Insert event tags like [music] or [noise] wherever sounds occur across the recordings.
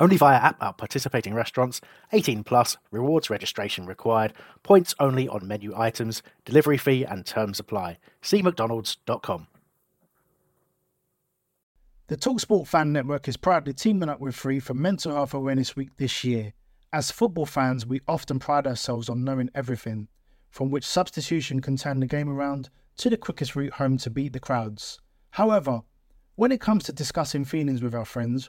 Only via app at participating restaurants. 18 plus. Rewards registration required. Points only on menu items. Delivery fee and terms apply. See mcdonalds.com. The Talksport Fan Network is proudly teaming up with Three for Mental Health Awareness Week this year. As football fans, we often pride ourselves on knowing everything, from which substitution can turn the game around to the quickest route home to beat the crowds. However, when it comes to discussing feelings with our friends,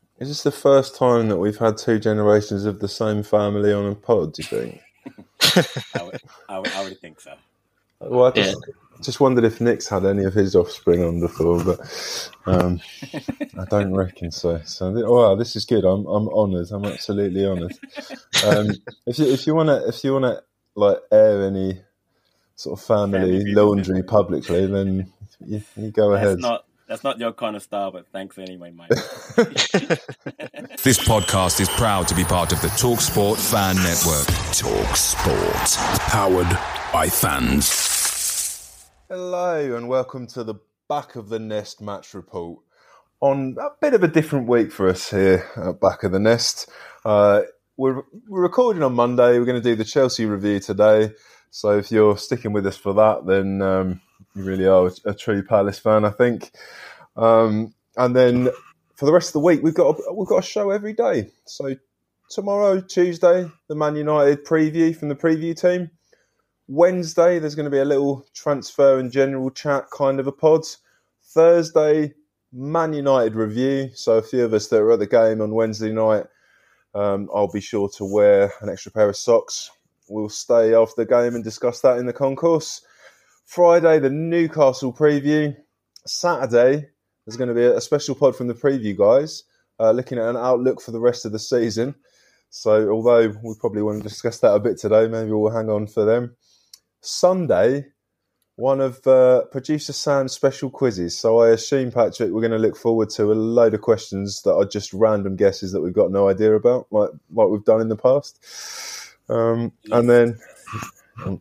is this the first time that we've had two generations of the same family on a pod? Do you think? [laughs] I, would, I, would, I would think so. Well, I just, just wondered if Nick's had any of his offspring on before, but um, I don't reckon so. So, wow, this is good. I'm I'm honoured. I'm absolutely honoured. Um, if you if you want to if you want to like air any sort of family laundry publicly, then you, you go That's ahead. not that's not your kind of style, but thanks anyway, mate. [laughs] This podcast is proud to be part of the TalkSport Fan Network. TalkSport, powered by fans. Hello and welcome to the back of the nest match report. On a bit of a different week for us here at back of the nest. Uh, we're, we're recording on Monday. We're going to do the Chelsea review today. So if you're sticking with us for that, then um, you really are a, true Palace fan, I think. Um, and then for the rest of the week, we've got a, we've got a show every day. So tomorrow, Tuesday, the Man United preview from the preview team. Wednesday, there's going to be a little transfer and general chat kind of a pod. Thursday, Man United review. So a few of us that are at the game on Wednesday night, um, I'll be sure to wear an extra pair of socks. We'll stay after the game and discuss that in the concourse. Friday, the Newcastle preview. Saturday, there's going to be a special pod from the preview guys, uh, looking at an outlook for the rest of the season. So, although we probably want to discuss that a bit today, maybe we'll hang on for them. Sunday, one of uh, producer Sam's special quizzes. So, I assume, Patrick, we're going to look forward to a load of questions that are just random guesses that we've got no idea about, like like we've done in the past. Um, and then,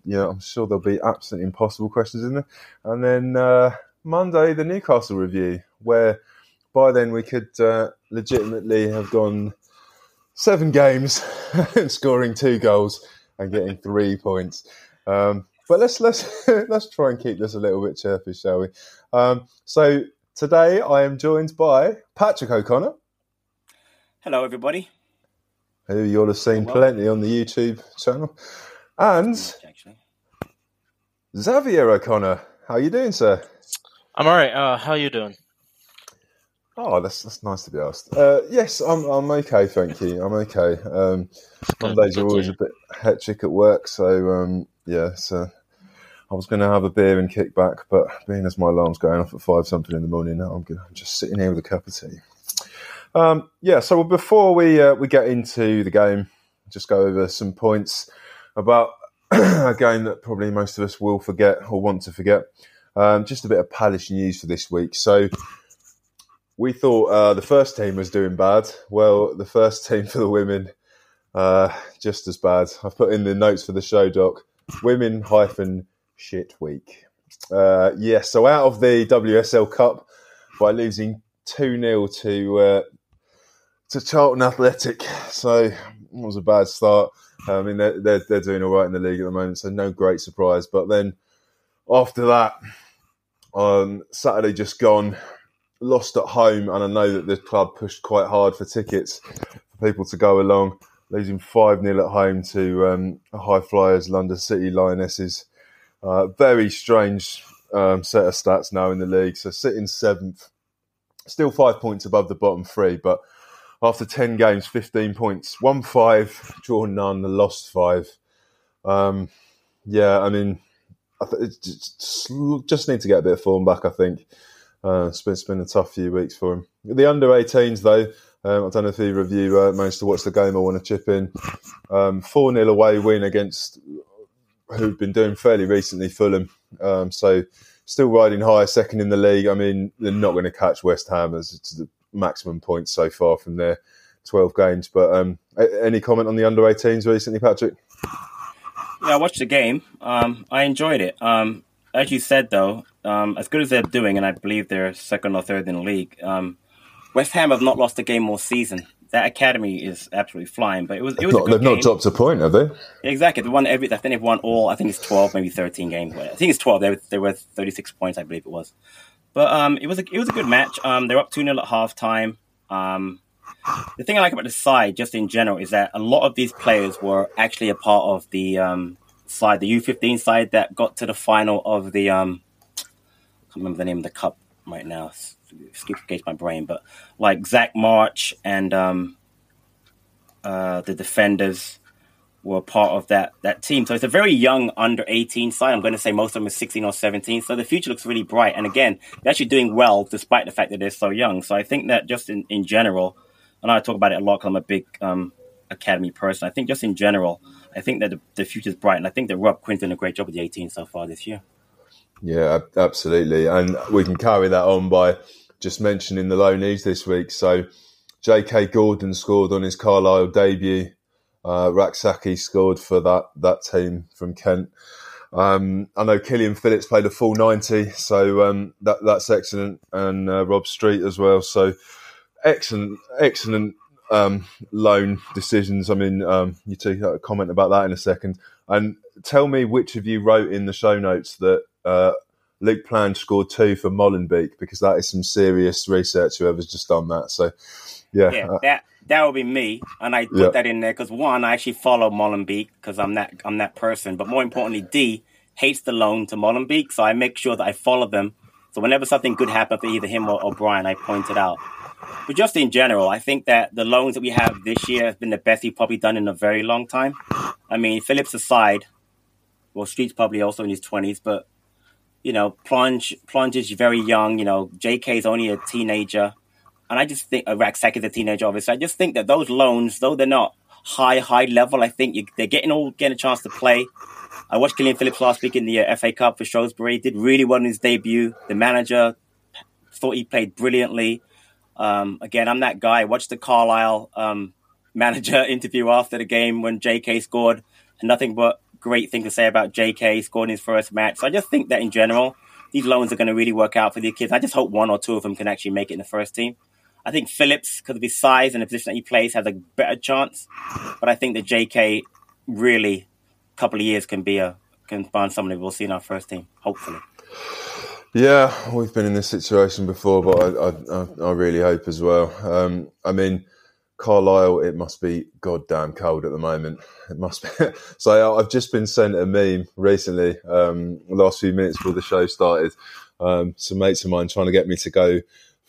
yeah, I'm sure there'll be absolutely impossible questions in there. And then uh, Monday, the Newcastle review, where by then we could uh, legitimately have gone seven games [laughs] scoring two goals and getting three points. Um, but let's let's [laughs] let's try and keep this a little bit chirpy, shall we? Um, so today I am joined by Patrick O'Connor, Hello, everybody. who you'll have seen Hello. plenty on the YouTube channel, and Actually, Xavier O'Connor. How are you doing, sir? I'm all right. Uh, how you doing? Oh, that's that's nice to be asked. Uh, yes, I'm I'm okay, thank you. I'm okay. Um, Mondays are always a bit hectic at work, so um, yeah. So I was going to have a beer and kick back, but being as my alarm's going off at five something in the morning now, I'm, gonna, I'm just sitting here with a cup of tea. Um, yeah. So before we uh, we get into the game, just go over some points about [clears throat] a game that probably most of us will forget or want to forget. Um, just a bit of Palace news for this week. So we thought uh, the first team was doing bad. Well, the first [laughs] team for the women, uh, just as bad. I've put in the notes for the show doc. Women hyphen shit week. Uh, yes, so out of the WSL Cup by losing two 0 to uh, to Charlton Athletic. So was a bad start. I mean, they're, they're, they're doing all right in the league at the moment, so no great surprise. But then after that, on Saturday just gone, lost at home, and I know that the club pushed quite hard for tickets for people to go along. losing 5 0 at home to um, High Flyers London City Lionesses. Uh, very strange um, set of stats now in the league. So sitting seventh, still five points above the bottom three, but after 10 games, 15 points, won five, drawn none, the lost five. Um, yeah, I mean, I th- just, just need to get a bit of form back, I think. Uh, it's, been, it's been a tough few weeks for him. The under 18s, though, um, I don't know if either of you uh, managed to watch the game or want to chip in. Um, 4 0 away win against who've been doing fairly recently, Fulham. Um, so still riding high, second in the league. I mean, they're not going to catch West Ham as it's the maximum points so far from their 12 games. But um, any comment on the under 18s recently, Patrick? Yeah, I watched the game. Um, I enjoyed it. Um, as you said, though, um, as good as they're doing, and I believe they're second or third in the league, um, West Ham have not lost a game all season that academy is absolutely flying. But it was it was not, they've game. not dropped a point, have they? Exactly. They won every. I think they've won all. I think it's twelve, maybe thirteen games. I think it's twelve. They were, they were thirty six points, I believe it was. But um, it was a, it was a good match. Um, they're up two 0 at half time. Um, the thing I like about the side, just in general, is that a lot of these players were actually a part of the um, side, the U fifteen side that got to the final of the. Um, I can't remember the name of the cup right now escapes my brain, but like Zach Marsh and um, uh, the defenders were part of that that team. So it's a very young under 18 side. I'm going to say most of them are 16 or 17. So the future looks really bright. And again, they're actually doing well despite the fact that they're so young. So I think that just in, in general, and I talk about it a lot because I'm a big um, academy person. I think just in general, I think that the, the future is bright. And I think that Rob Quinn's done a great job with the 18 so far this year. Yeah, absolutely. And we can carry that on by just mentioning the loanees this week. So J.K. Gordon scored on his Carlisle debut. Uh, Rak-Sakyi scored for that that team from Kent. Um, I know Killian Phillips played a full ninety, so um, that that's excellent, and uh, Rob Street as well. So excellent, excellent um, loan decisions. I mean, um, you take a comment about that in a second, and tell me which of you wrote in the show notes that uh, Luke Plange scored two for Molenbeek because that is some serious research. Whoever's just done that, so yeah, yeah, that that would be me, and I put yeah. that in there because one, I actually follow Molenbeek because I'm that I'm that person, but more importantly, D hates the loan to Molenbeek, so I make sure that I follow them. So whenever something good happens for either him or O'Brien, I point it out. But just in general, I think that the loans that we have this year have been the best he's probably done in a very long time. I mean, Phillips aside, well, Street's probably also in his twenties, but you know, Plange Plange is very young. You know, J.K. is only a teenager, and I just think Rak-Sakyi is a teenager. Obviously, I just think that those loans, though they're not high high level, I think you, they're getting all getting a chance to play. I watched Killian Phillips last week in the uh, FA Cup for Shrewsbury. Did really well in his debut. The manager thought he played brilliantly. Um, again, I'm that guy. I watched the Carlisle um, manager [laughs] interview after the game when J.K. scored, nothing but great thing to say about J.K. scoring his first match. So I just think that in general, these loans are going to really work out for the kids. I just hope one or two of them can actually make it in the first team. I think Phillips, because of his size and the position that he plays, has a better chance. But I think that J.K. really, a couple of years can be a can find somebody we'll see in our first team, hopefully. Yeah, we've been in this situation before, but I, I, I really hope as well. Um, I mean, Carlisle, it must be goddamn cold at the moment. It must be. [laughs] so I've just been sent a meme recently, um, last few minutes before the show started. Um, some mates of mine trying to get me to go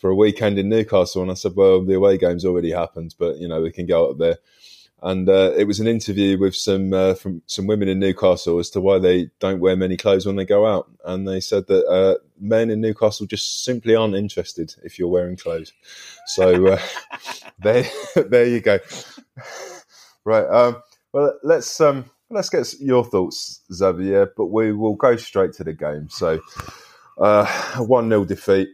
for a weekend in Newcastle, and I said, "Well, the away game's already happened, but you know we can go up there." And uh, it was an interview with some uh, from some women in Newcastle as to why they don't wear many clothes when they go out, and they said that uh, men in Newcastle just simply aren't interested if you're wearing clothes. So uh, [laughs] there, [laughs] there you go. Right. Um, well, let's um, let's get your thoughts, Xavier. But we will go straight to the game. So, uh, a one 0 defeat.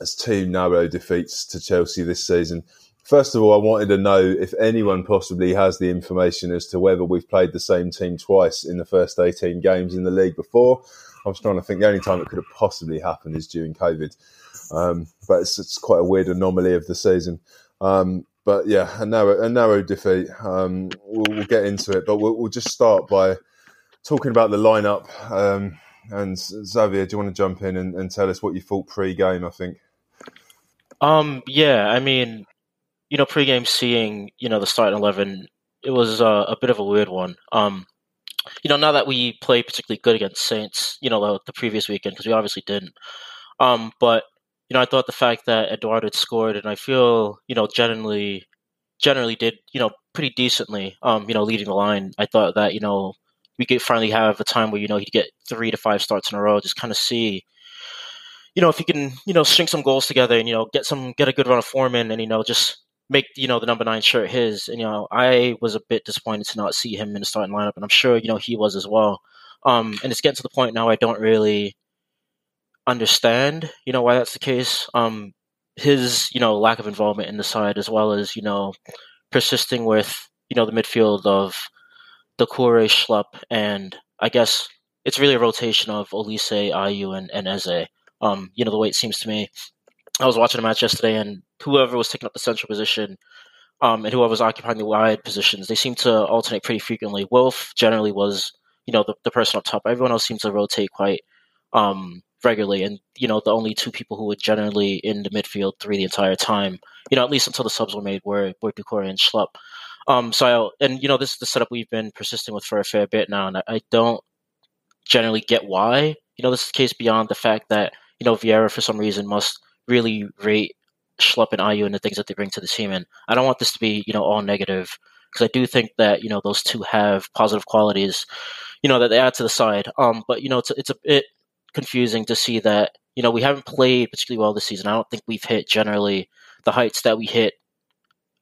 As two narrow defeats to Chelsea this season. First of all, I wanted to know if anyone possibly has the information as to whether we've played the same team twice in the first 18 games in the league before. I was trying to think the only time it could have possibly happened is during COVID. Um, but it's, it's, quite a weird anomaly of the season. Um, but yeah, a narrow, a narrow defeat. Um, we'll, we'll, get into it, but we'll, we'll, just start by talking about the lineup. Um, and Xavier, do you want to jump in and, and tell us what you thought pre-game? I think. Um. Yeah. I mean, you know, pregame seeing, you know, the starting 11 it was uh, a bit of a weird one. Um, you know, now that we played particularly good against Saints, you know, the, the previous weekend because we obviously didn't. Um, but you know, I thought the fact that Edouard had scored, and I feel you know generally generally did you know pretty decently. Um, you know, leading the line, I thought that you know we could finally have a time where you know he'd get three to five starts in a row, just kind of see. You know, if he can, you know, string some goals together and you know get some get a good run of form in, and you know just make you know the number nine shirt his. And you know, I was a bit disappointed to not see him in the starting lineup, and I'm sure you know he was as well. Um, and it's getting to the point now I don't really understand, you know, why that's the case. Um, his you know lack of involvement in the side, as well as you know persisting with you know the midfield of Doucouré, Schlupp, and I guess it's really a rotation of Olise, Ayew, and, and Eze. Um, you know the way it seems to me. I was watching a match yesterday, and whoever was taking up the central position, um, and whoever was occupying the wide positions, they seemed to alternate pretty frequently. Wilf generally was, you know, the, the person up top. Everyone else seemed to rotate quite um, regularly, and you know, the only two people who were generally in the midfield three the entire time, you know, at least until the subs were made, were were and Schlupp. Um, so, I, and you know, this is the setup we've been persisting with for a fair bit now, and I, I don't generally get why. You know, this is the case beyond the fact that you know Vieira, for some reason, must really rate Schlupp and Ayew and the things that they bring to the team. And I don't want this to be, you know, all negative because I do think that, you know, those two have positive qualities, you know, that they add to the side. Um, but, you know, it's, it's a bit confusing to see that, you know, we haven't played particularly well this season. I don't think we've hit generally the heights that we hit,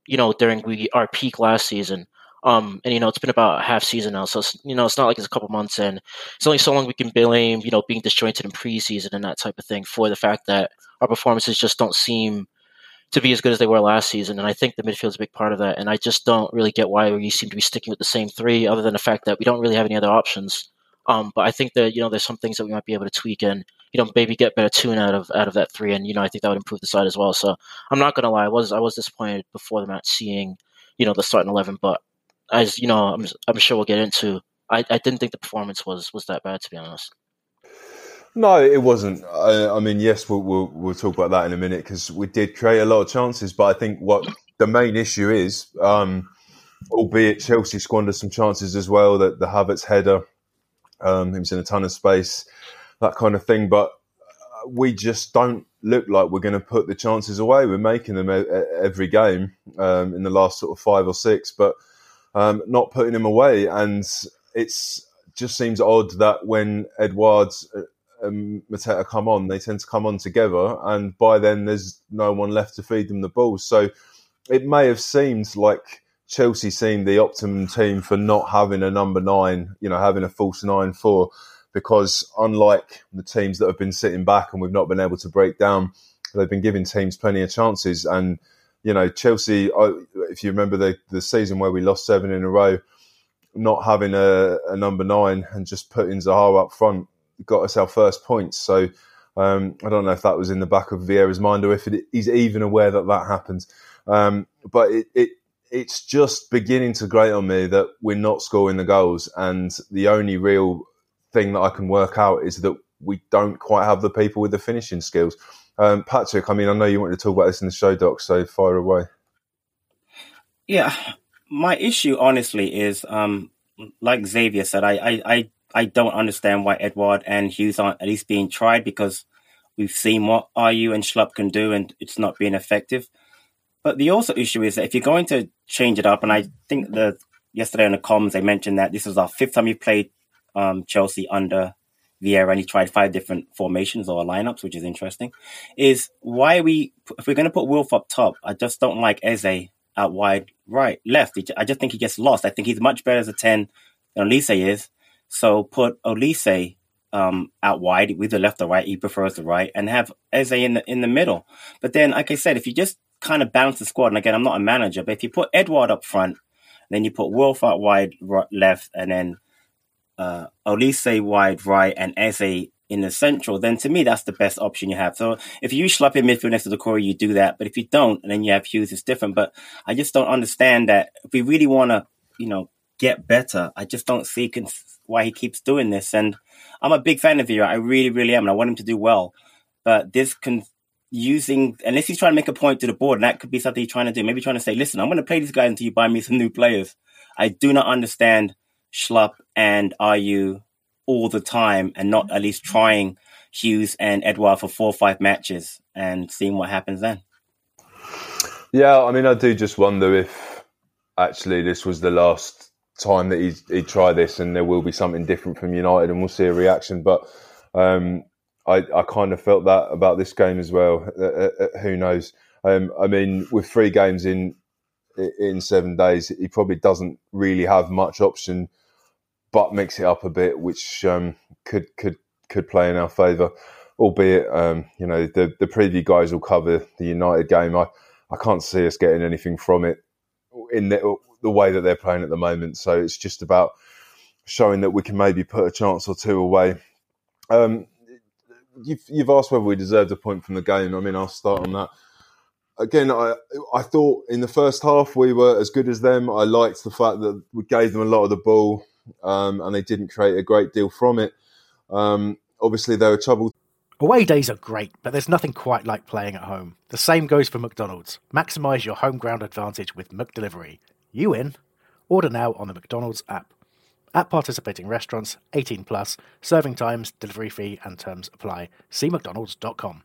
you know, during we, our peak last season. Um, and you know, it's been about half season now, so you know, it's not like it's a couple months in. It's only so long we can blame, you know, being disjointed in preseason and that type of thing for the fact that our performances just don't seem to be as good as they were last season. And I think the midfield is a big part of that. And I just don't really get why we seem to be sticking with the same three, other than the fact that we don't really have any other options. Um, but I think that you know there's some things that we might be able to tweak and you know maybe get better tune out of out of that three. And you know I think that would improve the side as well. So I'm not gonna lie, I was I was disappointed before the match seeing you know the starting eleven, but as you know I'm I'm sure we'll get into. I, I didn't think the performance was was that bad to be honest. No, it wasn't. I, I mean, yes, we'll, we'll, we'll talk about that in a minute because we did create a lot of chances. But I think what the main issue is, um, albeit Chelsea squandered some chances as well, that the Havertz header, um, he was in a ton of space, that kind of thing. But we just don't look like we're going to put the chances away. We're making them every game um, in the last sort of five or six, but um, not putting him away. And it's just seems odd that when Edouard's and Mateta come on, they tend to come on together, and by then there's no one left to feed them the ball. So it may have seemed like Chelsea seemed the optimum team for not having a number nine, you know, having a false nine four, because unlike the teams that have been sitting back and we've not been able to break down, they've been giving teams plenty of chances. And you know, Chelsea, if you remember the the season where we lost seven in a row, not having a, a number nine and just putting Zaha up front got us our first points. So um, I don't know if that was in the back of Vieira's mind or if it, he's even aware that that happens. Um, but it, it it's just beginning to grate on me that we're not scoring the goals, and the only real thing that I can work out is that we don't quite have the people with the finishing skills. Um, Patrick, I mean, I know you wanted to talk about this in the show doc, so fire away. Yeah, my issue, honestly, is um, like Xavier said, I, I, I I don't understand why Edouard and Hughes aren't at least being tried because we've seen what Ayew and Schlupp can do and it's not being effective. But the also issue is that if you're going to change it up, and I think the yesterday on the comms they mentioned that this was our fifth time we played um, Chelsea under Vieira and he tried five different formations or lineups, which is interesting. Is why we if we're going to put Wilf up top, I just don't like Eze out wide right left. I just think he gets lost. I think he's much better as a ten than Olise is. So put Olise um, out wide with the left or right. He prefers the right, and have Eze in the in the middle. But then, like I said, if you just kind of balance the squad, and again, I'm not a manager, but if you put Edouard up front, then you put Wilf out wide right, left, and then uh, Olise wide right, and Eze in the central, then to me that's the best option you have. So if you Schlupp in midfield next to Doucouré, you do that. But if you don't, and then you have Hughes, it's different. But I just don't understand that if we really want to, you know, get better, I just don't see cons- why he keeps doing this. And I'm a big fan of Vieira. I really, really am. And I want him to do well. But this can using unless he's trying to make a point to the board, and that could be something he's trying to do. Maybe trying to say, listen, I'm going to play these guys until you buy me some new players. I do not understand Schlupp and Ayew all the time and not at least trying Hughes and Edouard for four or five matches and seeing what happens then. Yeah, I mean, I do just wonder if actually this was the last time that he's, he'd try this and there will be something different from United and we'll see a reaction. But um, I, I kind of felt that about this game as well. Uh, uh, uh who knows? Um, I mean, with three games in in seven days, he probably doesn't really have much option, but mix it up a bit, which um, could could could play in our favour. Albeit, um, you know, the the preview guys will cover the United game. I I can't see us getting anything from it in the, the way that they're playing at the moment. So it's just about showing that we can maybe put a chance or two away. Um, you've, you've asked whether we deserved a point from the game. I mean, I'll start on that again, I I thought in the first half we were as good as them. I liked the fact that we gave them a lot of the ball, um, and they didn't create a great deal from it. Um, obviously, they were troubled. Away days are great, but there's nothing quite like playing at home. The same goes for McDonald's. Maximise your home ground advantage with McDelivery. You in? Order now on the McDonald's app. At participating restaurants, 18 plus, serving times, delivery fee, and terms apply. See McDonald's.com.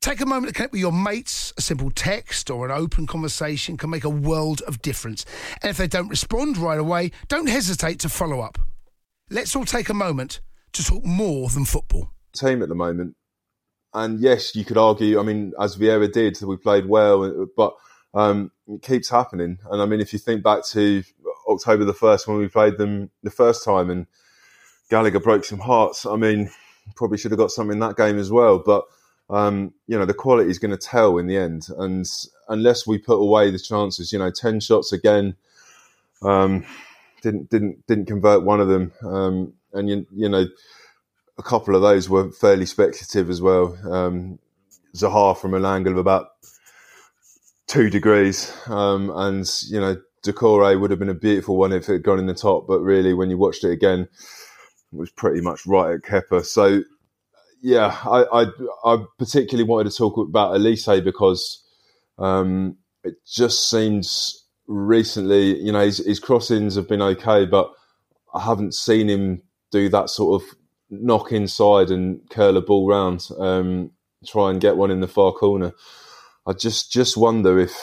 Take a moment to connect with your mates. A simple text or an open conversation can make a world of difference. And if they don't respond right away, don't hesitate to follow up. Let's all take a moment to talk more than football. Team at the moment, and yes, you could argue. I mean, as Vieira did, we played well, but um, it keeps happening. And I mean, if you think back to October the first when we played them the first time, and Gallagher broke some hearts. I mean, probably should have got something in that game as well, but um, you know, the quality is going to tell in the end. And unless we put away the chances, you know, ten shots again, um, didn't didn't didn't convert one of them, um, and you, you know, a couple of those were fairly speculative as well. Um, Zaha from an angle of about two degrees, um, and you know, Doucouré would have been a beautiful one if it had gone in the top, but really, when you watched it again, it was pretty much right at Kepper. So yeah, I, I, I particularly wanted to talk about Olise because um, it just seems recently, you know, his, his, crossings have been okay, but I haven't seen him do that sort of knock inside and curl a ball round, um, try and get one in the far corner. I just just wonder if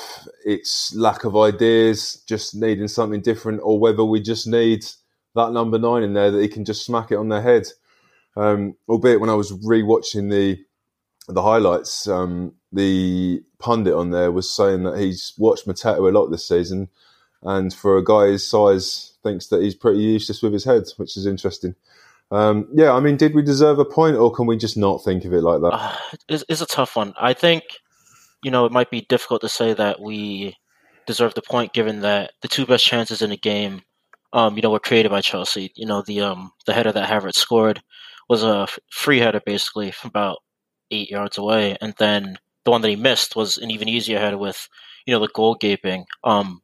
it's lack of ideas, just needing something different, or whether we just need that number nine in there that he can just smack it on their head. Um, albeit when I was rewatching the the highlights, um, the pundit on there was saying that he's watched Mateta a lot this season, and for a guy his size, thinks that he's pretty useless with his head, which is interesting. Um, yeah, I mean, did we deserve a point, or can we just not think of it like that? Uh, it's, it's a tough one. I think you know it might be difficult to say that we deserve the point, given that the two best chances in the game, um, you know, were created by Chelsea. You know, the um, the header that Havertz scored was a free header basically from about eight yards away, and then the one that he missed was an even easier header with you know the goal gaping. Um,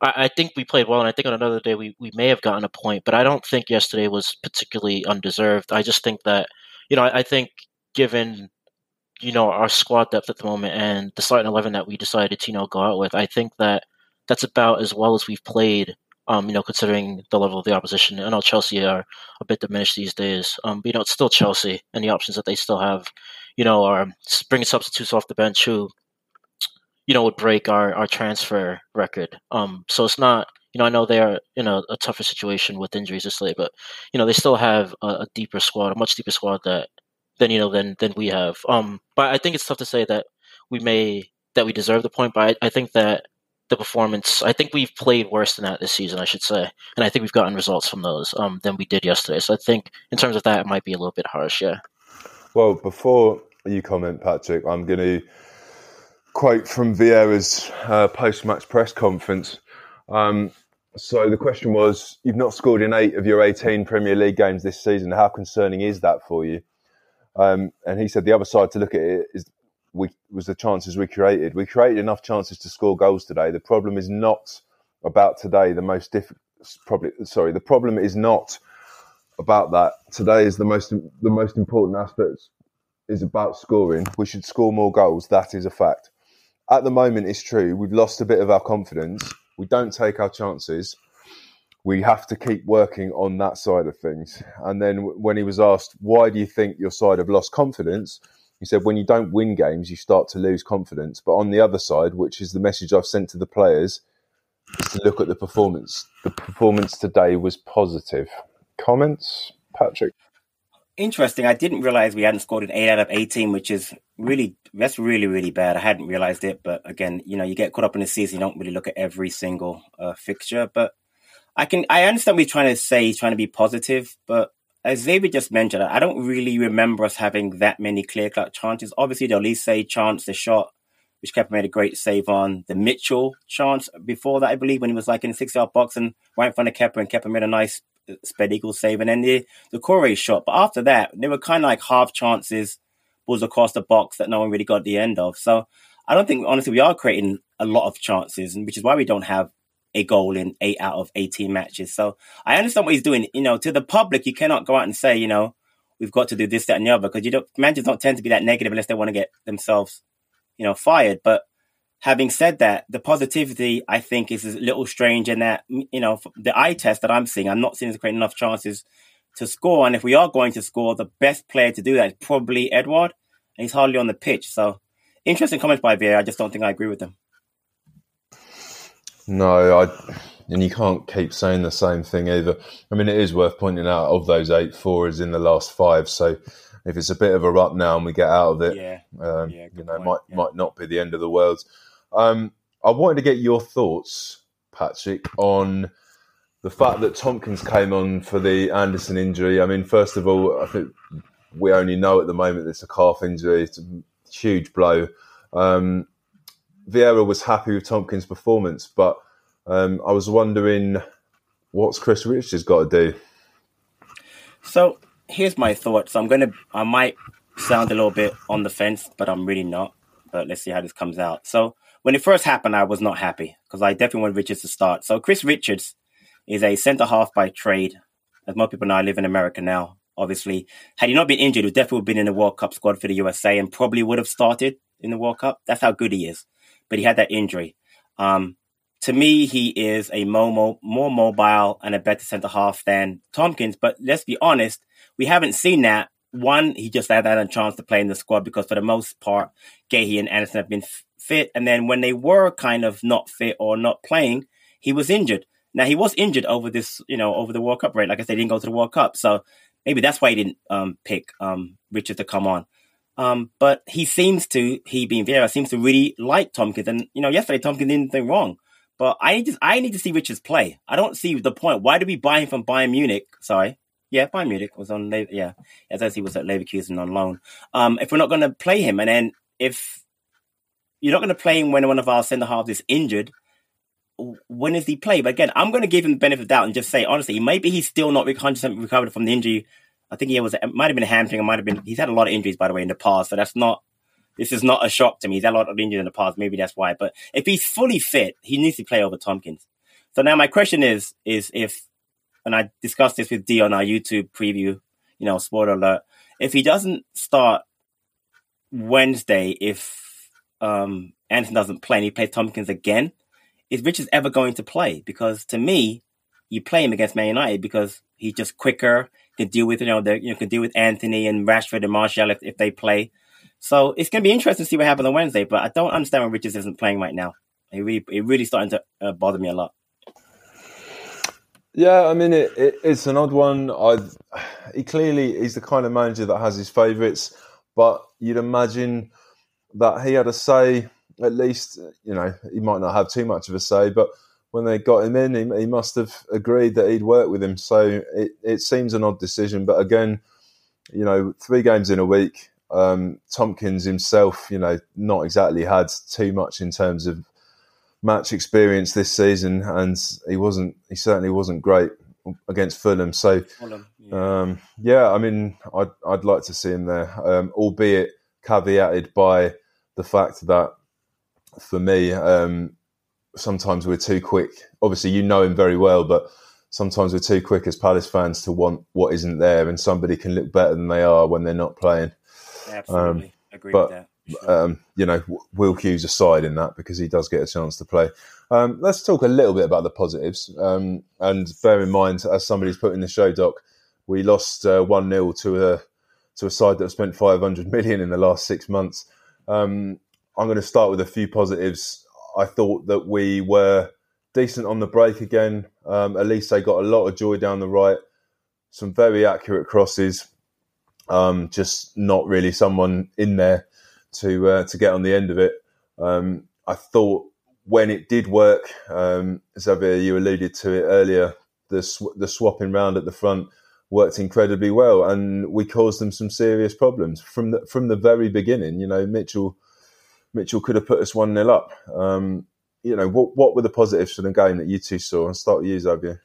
I, I, think we played well, and I think on another day we we may have gotten a point, but I don't think yesterday was particularly undeserved. I just think that you know I, I think given you know our squad depth at the moment and the starting eleven that we decided to you know go out with, I think that that's about as well as we've played um, you know, considering the level of the opposition. I know Chelsea are a bit diminished these days, um, but you know, it's still Chelsea, and the options that they still have, you know, are bringing substitutes off the bench who, you know, would break our, our transfer record. Um, so it's not, you know, I know they're in a, a tougher situation with injuries this late, but you know, they still have a, a, deeper squad, a much deeper squad that than you know than than we have. Um, but I think it's tough to say that we may that we deserve the point, but I, I think that the performance. I think we've played worse than that this season, I should say, and I think we've gotten results from those um, than we did yesterday. So I think in terms of that, it might be a little bit harsh. Yeah. Well, before you comment, Patrick, I'm going to quote from Vieira's uh, post-match press conference. Um, so the question was, you've not scored in eight of your 18 Premier League games this season. How concerning is that for you? Um, and he said the other side to look at it is we was the chances we created. We created enough chances to score goals today. The problem is not about today. The most difficult, probably sorry, the problem is not about that. Today is the most the most important aspect is about scoring. We should score more goals. That is a fact. At the moment, it's true. We've lost a bit of our confidence. We don't take our chances. We have to keep working on that side of things. And then when he was asked, why do you think your side have lost confidence? He said, when you don't win games, you start to lose confidence. But on the other side, which is the message I've sent to the players, is to look at the performance. The performance today was positive. Comments, Patrick? Interesting. I didn't realize we hadn't scored an eight out of eighteen, which is really that's really really bad. I hadn't realized it, but again, you know, you get caught up in the season, you don't really look at every single uh, fixture. But I can I understand he's trying to say. He's trying to be positive, but as David just mentioned, I don't really remember us having that many clear cut chances. Obviously, the Olise chance, the shot, which Kepa made a great save on. The Mitchell chance before that, I believe, when he was like in the six yard box and right in front of Kepa, and Kepa made a nice uh, spread eagle save, and then the the Corey shot. But after that, they were kind of like half chances, balls across the box that no one really got the end of. So I don't think honestly we are creating a lot of chances, which is why we don't have a goal in eight out of eighteen matches. So I understand what he's doing. You know, to the public, you cannot go out and say, you know, we've got to do this, that, and the other because you don't managers don't tend to be that negative unless they want to get themselves, you know, fired. But having said that, the positivity I think is a little strange in that you know the eye test that I'm seeing, I'm not seeing us creating enough chances to score. And if we are going to score, the best player to do that is probably Edouard, and he's hardly on the pitch. So interesting comments by Vieira. I just don't think I agree with them. No, I and you can't keep saying the same thing either. I mean, it is worth pointing out of those eight, four is in the last five. So if it's a bit of a rut now and we get out of it, yeah, um, yeah, you know, point. might Yeah. might not be the end of the world. Um, I wanted to get your thoughts, Patrick, on the fact that Tompkins came on for the Anderson injury. I mean, first of all, I think we only know at the moment it's a calf injury. It's a huge blow. Um, Vieira was happy with Tompkins' performance, but um, I was wondering what's Chris Richards got to do. So here's my thoughts. I'm gonna, I might sound a little bit on the fence, but I'm really not. But let's see how this comes out. So when it first happened, I was not happy because I definitely wanted Richards to start. So Chris Richards is a centre half by trade. As most people know, I live in America now. Obviously, had he not been injured, he would definitely have been in the World Cup squad for the USA and probably would have started in the World Cup. That's how good he is. But he had that injury. Um, to me, he is a more, more mobile and a better centre half than Tompkins. But let's be honest, we haven't seen that. One, he just had a chance to play in the squad because for the most part, Guehi and Anderson have been f- fit. And then when they were kind of not fit or not playing, he was injured. Now he was injured over this, you know, over the World Cup right? Like I said, he didn't go to the World Cup, so maybe that's why he didn't um, pick um, Richard to come on. Um, but he seems to, he being Vieira, seems to really like Tompkins. And you know, yesterday Tompkins did anything wrong. But I need to, I need to see Richards play. I don't see the point. Why did we buy him from Bayern Munich? Sorry, yeah, Bayern Munich was on. Yeah, as see, was at Leverkusen on loan. Um, if we're not going to play him, and then if you're not going to play him when one of our centre halves is injured, when is he play? But again, I'm going to give him the benefit of the doubt and just say honestly, maybe he's still not 100 recovered from the injury. I think he was it might have been a hamstring, it might have been. He's had a lot of injuries by the way in the past, so that's not. This is not a shock to me. He's had a lot of injuries in the past. Maybe that's why. But if he's fully fit, he needs to play over Tompkins. So now my question is, is if, and I discussed this with D on our YouTube preview, you know, spoiler alert, if he doesn't start Wednesday, if um, Anderson doesn't play and he plays Tompkins again, is Richards ever going to play? Because to me, you play him against Man United because he's just quicker, can deal with you know you know can deal with Antony and Rashford and Martial if, if they play. So it's going to be interesting to see what happens on Wednesday. But I don't understand why Richards isn't playing right now. It really, it really starting to uh, bother me a lot. Yeah, I mean it, it, it's an odd one. I he clearly he's the kind of manager that has his favourites, but you'd imagine that he had a say. At least you know he might not have too much of a say, but when they got him in, he, he must have agreed that he'd work with him. So it, it seems an odd decision, but again, you know, three games in a week. Um, Tompkins himself, you know, not exactly had too much in terms of match experience this season, and he wasn't. He certainly wasn't great against Fulham. So, Fulham, yeah. Um, yeah. I mean, I'd I'd like to see him there, um, albeit caveated by the fact that for me, um, sometimes we're too quick. Obviously, you know him very well, but sometimes we're too quick as Palace fans to want what isn't there, and somebody can look better than they are when they're not playing. Absolutely, um, agree but, with that. Sure. Um, you know, Will Hughes aside in that because he does get a chance to play. Um, let's talk a little bit about the positives. Um, and bear in mind, as somebody's put in the show doc, we lost uh, one uh, 0 to a to a side that spent 500 million in the last six months. Um, I'm going to start with a few positives. I thought that we were decent on the break again. Um, at least they got a lot of joy down the right. Some very accurate crosses. Um, just not really someone in there to uh, to get on the end of it. Um, I thought when it did work, um, Xavier, you alluded to it earlier. The sw- the swapping round at the front worked incredibly well, and we caused them some serious problems from the from the very beginning. You know, Mitchell Mitchell could have put us one 0 up. Um, you know, what what were the positives for the game that you two saw? I'll start with you, Xavier.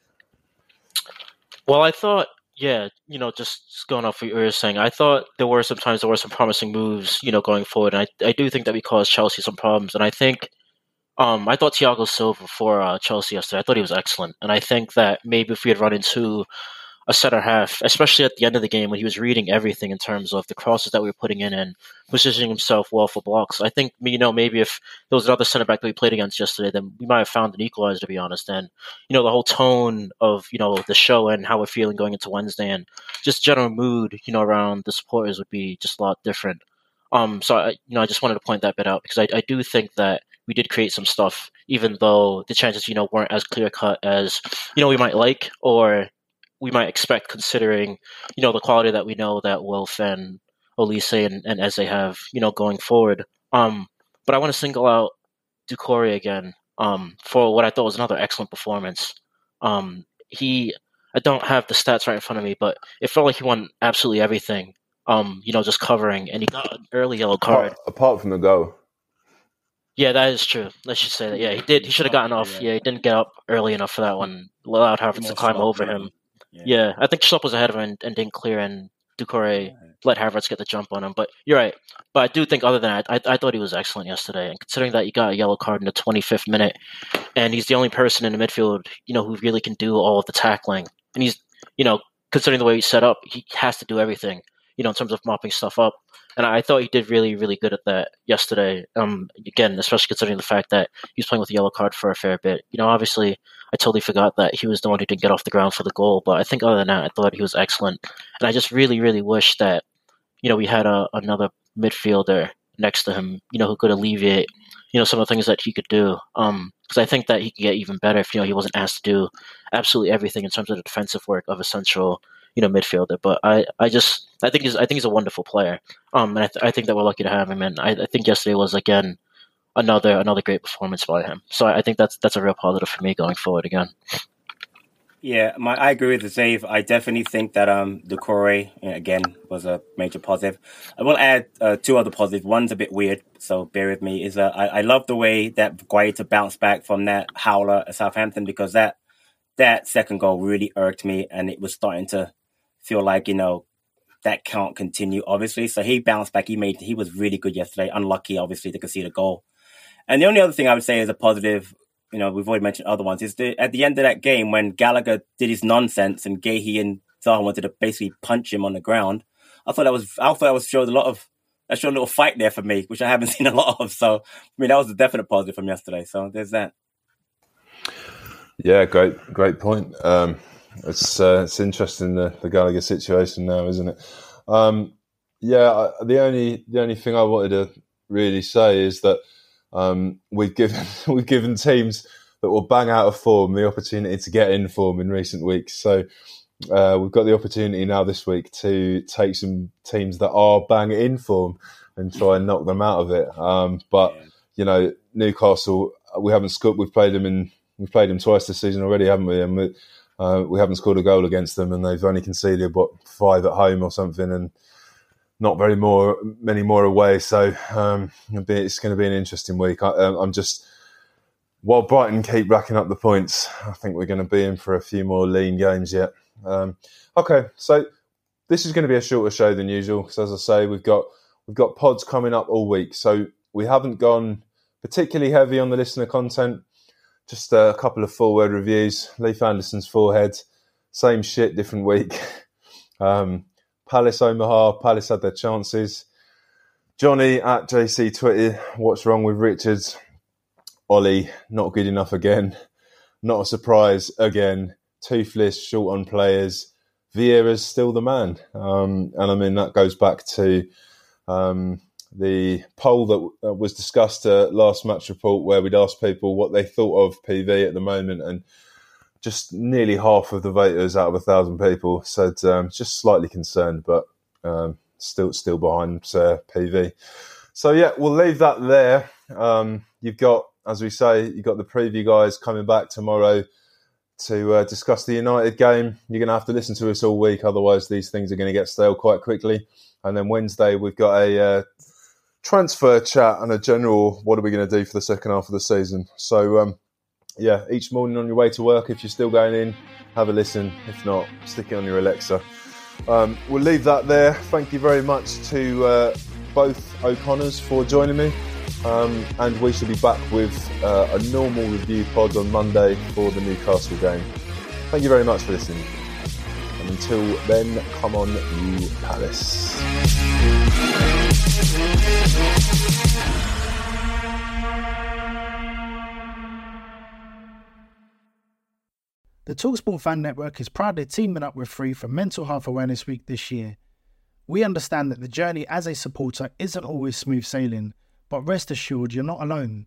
Well, I thought yeah, you know, just going off what you were saying, I thought there were sometimes there were some promising moves, you know, going forward. And I, I do think that we caused Chelsea some problems. And I think, um, I thought Thiago Silva for uh, Chelsea yesterday, I thought he was excellent. And I think that maybe if we had run into a center half, especially at the end of the game when he was reading everything in terms of the crosses that we were putting in and positioning himself well for blocks. I think you know maybe if there was another center back that we played against yesterday, then we might have found an equalizer to be honest. And you know the whole tone of you know the show and how we're feeling going into Wednesday and just general mood you know around the supporters would be just a lot different. Um, so I, you know I just wanted to point that bit out because I, I do think that we did create some stuff, even though the chances, you know, weren't as clear cut as you know we might like, or we might expect, considering you know the quality that we know that Wilf and Olise and, and Eze have, you know, going forward. Um, but I want to single out Doucouré again um, for what I thought was another excellent performance. Um, he, I don't have the stats right in front of me, but it felt like he won absolutely everything. Um, you know, just covering, and he got an early yellow card. Apart, apart from the goal. Yeah, that is true. Let's just say that. Yeah, he did. He should have gotten off. Yeah, he didn't get up early enough for that one. Allowed Havertz to climb over him. Yeah. yeah. I think Schlupp was ahead of him and, and didn't clear, and Doucouré yeah. let Havertz get the jump on him. But you're right. But I do think, other than that, I, I thought he was excellent yesterday. And considering that he got a yellow card in the 25th minute, and he's the only person in the midfield, you know, who really can do all of the tackling, and he's, you know, considering the way he's set up, he has to do everything, you know, in terms of mopping stuff up. And I thought he did really, really good at that yesterday. Um, again, especially considering the fact that he was playing with a yellow card for a fair bit. You know, obviously, I totally forgot that he was the one who didn't get off the ground for the goal. But I think other than that, I thought he was excellent. And I just really, really wish that, you know, we had a, another midfielder next to him, you know, who could alleviate, you know, some of the things that he could do. Um, because I think that he could get even better if, you know, he wasn't asked to do absolutely everything in terms of the defensive work of a central, you know, midfielder. But I, I just, I think he's, I think he's a wonderful player. Um, and I, th- I think that we're lucky to have him. And I, I think yesterday was again another another great performance by him. So I think that's that's a real positive for me going forward again. Yeah, my, I agree with Dave. I definitely think that um Doucouré again was a major positive. I will add uh, two other positives. One's a bit weird, so bear with me. Is uh, I, I love the way that Guaita bounced back from that howler at Southampton because that that second goal really irked me, and it was starting to feel like you know that can't continue. Obviously, so he bounced back. He made he was really good yesterday. Unlucky, obviously, to concede a goal. And the only other thing I would say is a positive, you know, we've already mentioned other ones, is the, at the end of that game when Gallagher did his nonsense and Guehi and Zaha wanted to basically punch him on the ground. I thought that was, I thought that was showed a lot of, that showed a little fight there for me, which I haven't [laughs] seen a lot of. So, I mean, that was a definite positive from yesterday. So there's that. Yeah, great, great point. Um, it's uh, it's interesting the, the Gallagher situation now, isn't it? Um, yeah, the only the only thing I wanted to really say is that um, we've given [laughs] we've given teams that will bang out of form the opportunity to get in form in recent weeks. So uh, we've got the opportunity now this week to take some teams that are bang in form and try and knock them out of it. Um, but you know, Newcastle, we haven't scored. We've played them in. We've played them twice this season already, haven't we? And we, uh, we haven't scored a goal against them, and they've only conceded what five at home or something, and not very more many more away. So um, it's going to be an interesting week. I, am um, just while Brighton keep racking up the points, I think we're going to be in for a few more lean games yet. Um, okay, so this is going to be a shorter show than usual because, as I say, we've got we've got pods coming up all week, so we haven't gone particularly heavy on the listener content. Just a couple of forward reviews. Leif Anderson's forehead, same shit, different week. [laughs] Um, Palace Omaha, Palace had their chances. Johnny at JC Twitter, what's wrong with Richards? Ollie, not good enough again. Not a surprise again. Toothless, short on players. Vieira's still the man. Um, and I mean, that goes back to um, the poll that uh, was discussed uh, last match report, where we'd asked people what they thought of PV at the moment. And just nearly half of the voters out of a thousand people said um, just slightly concerned, but um, still still behind uh, PV. So yeah, we'll leave that there. Um, you've got, as we say, you've got the preview guys coming back tomorrow to uh, discuss the United game. You're going to have to listen to us all week, otherwise these things are going to get stale quite quickly. And then Wednesday we've got a uh, transfer chat and a general what are we going to do for the second half of the season. So um, yeah, each morning on your way to work, if you're still going in, have a listen. If not, stick it on your Alexa. Um, we'll leave that there. Thank you very much to uh, both O'Connors for joining me. Um, and we shall be back with uh, a normal review pod on Monday for the Newcastle game. Thank you very much for listening. Until then, come on, you Palace. The Talksport Fan Network is proudly teaming up with Three for Mental Health Awareness Week this year. We understand that the journey as a supporter isn't always smooth sailing, but rest assured you're not alone.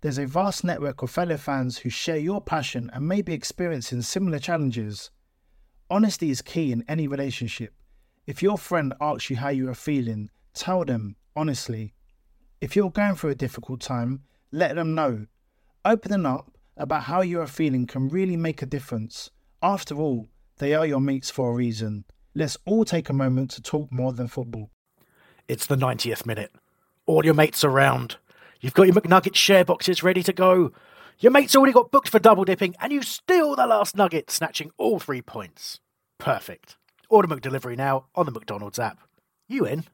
There's a vast network of fellow fans who share your passion and may be experiencing similar challenges. Honesty is key in any relationship. If your friend asks you how you are feeling, tell them honestly. If you're going through a difficult time, let them know. Opening up about how you are feeling can really make a difference. After all, they are your mates for a reason. Let's all take a moment to talk more than football. It's the 90th minute. All your mates around. You've got your McNugget share boxes ready to go. Your mate's already got booked for double dipping, and you steal the last nugget, snatching all three points. Perfect. Order McDelivery now on the McDonald's app. You in?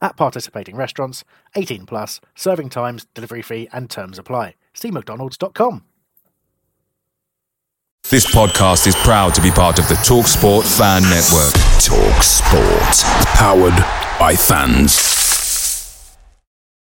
At participating restaurants, 18 plus, serving times, delivery fee, and terms apply. See McDonald's.com. This podcast is proud to be part of the TalkSport Fan Network. TalkSport, powered by fans.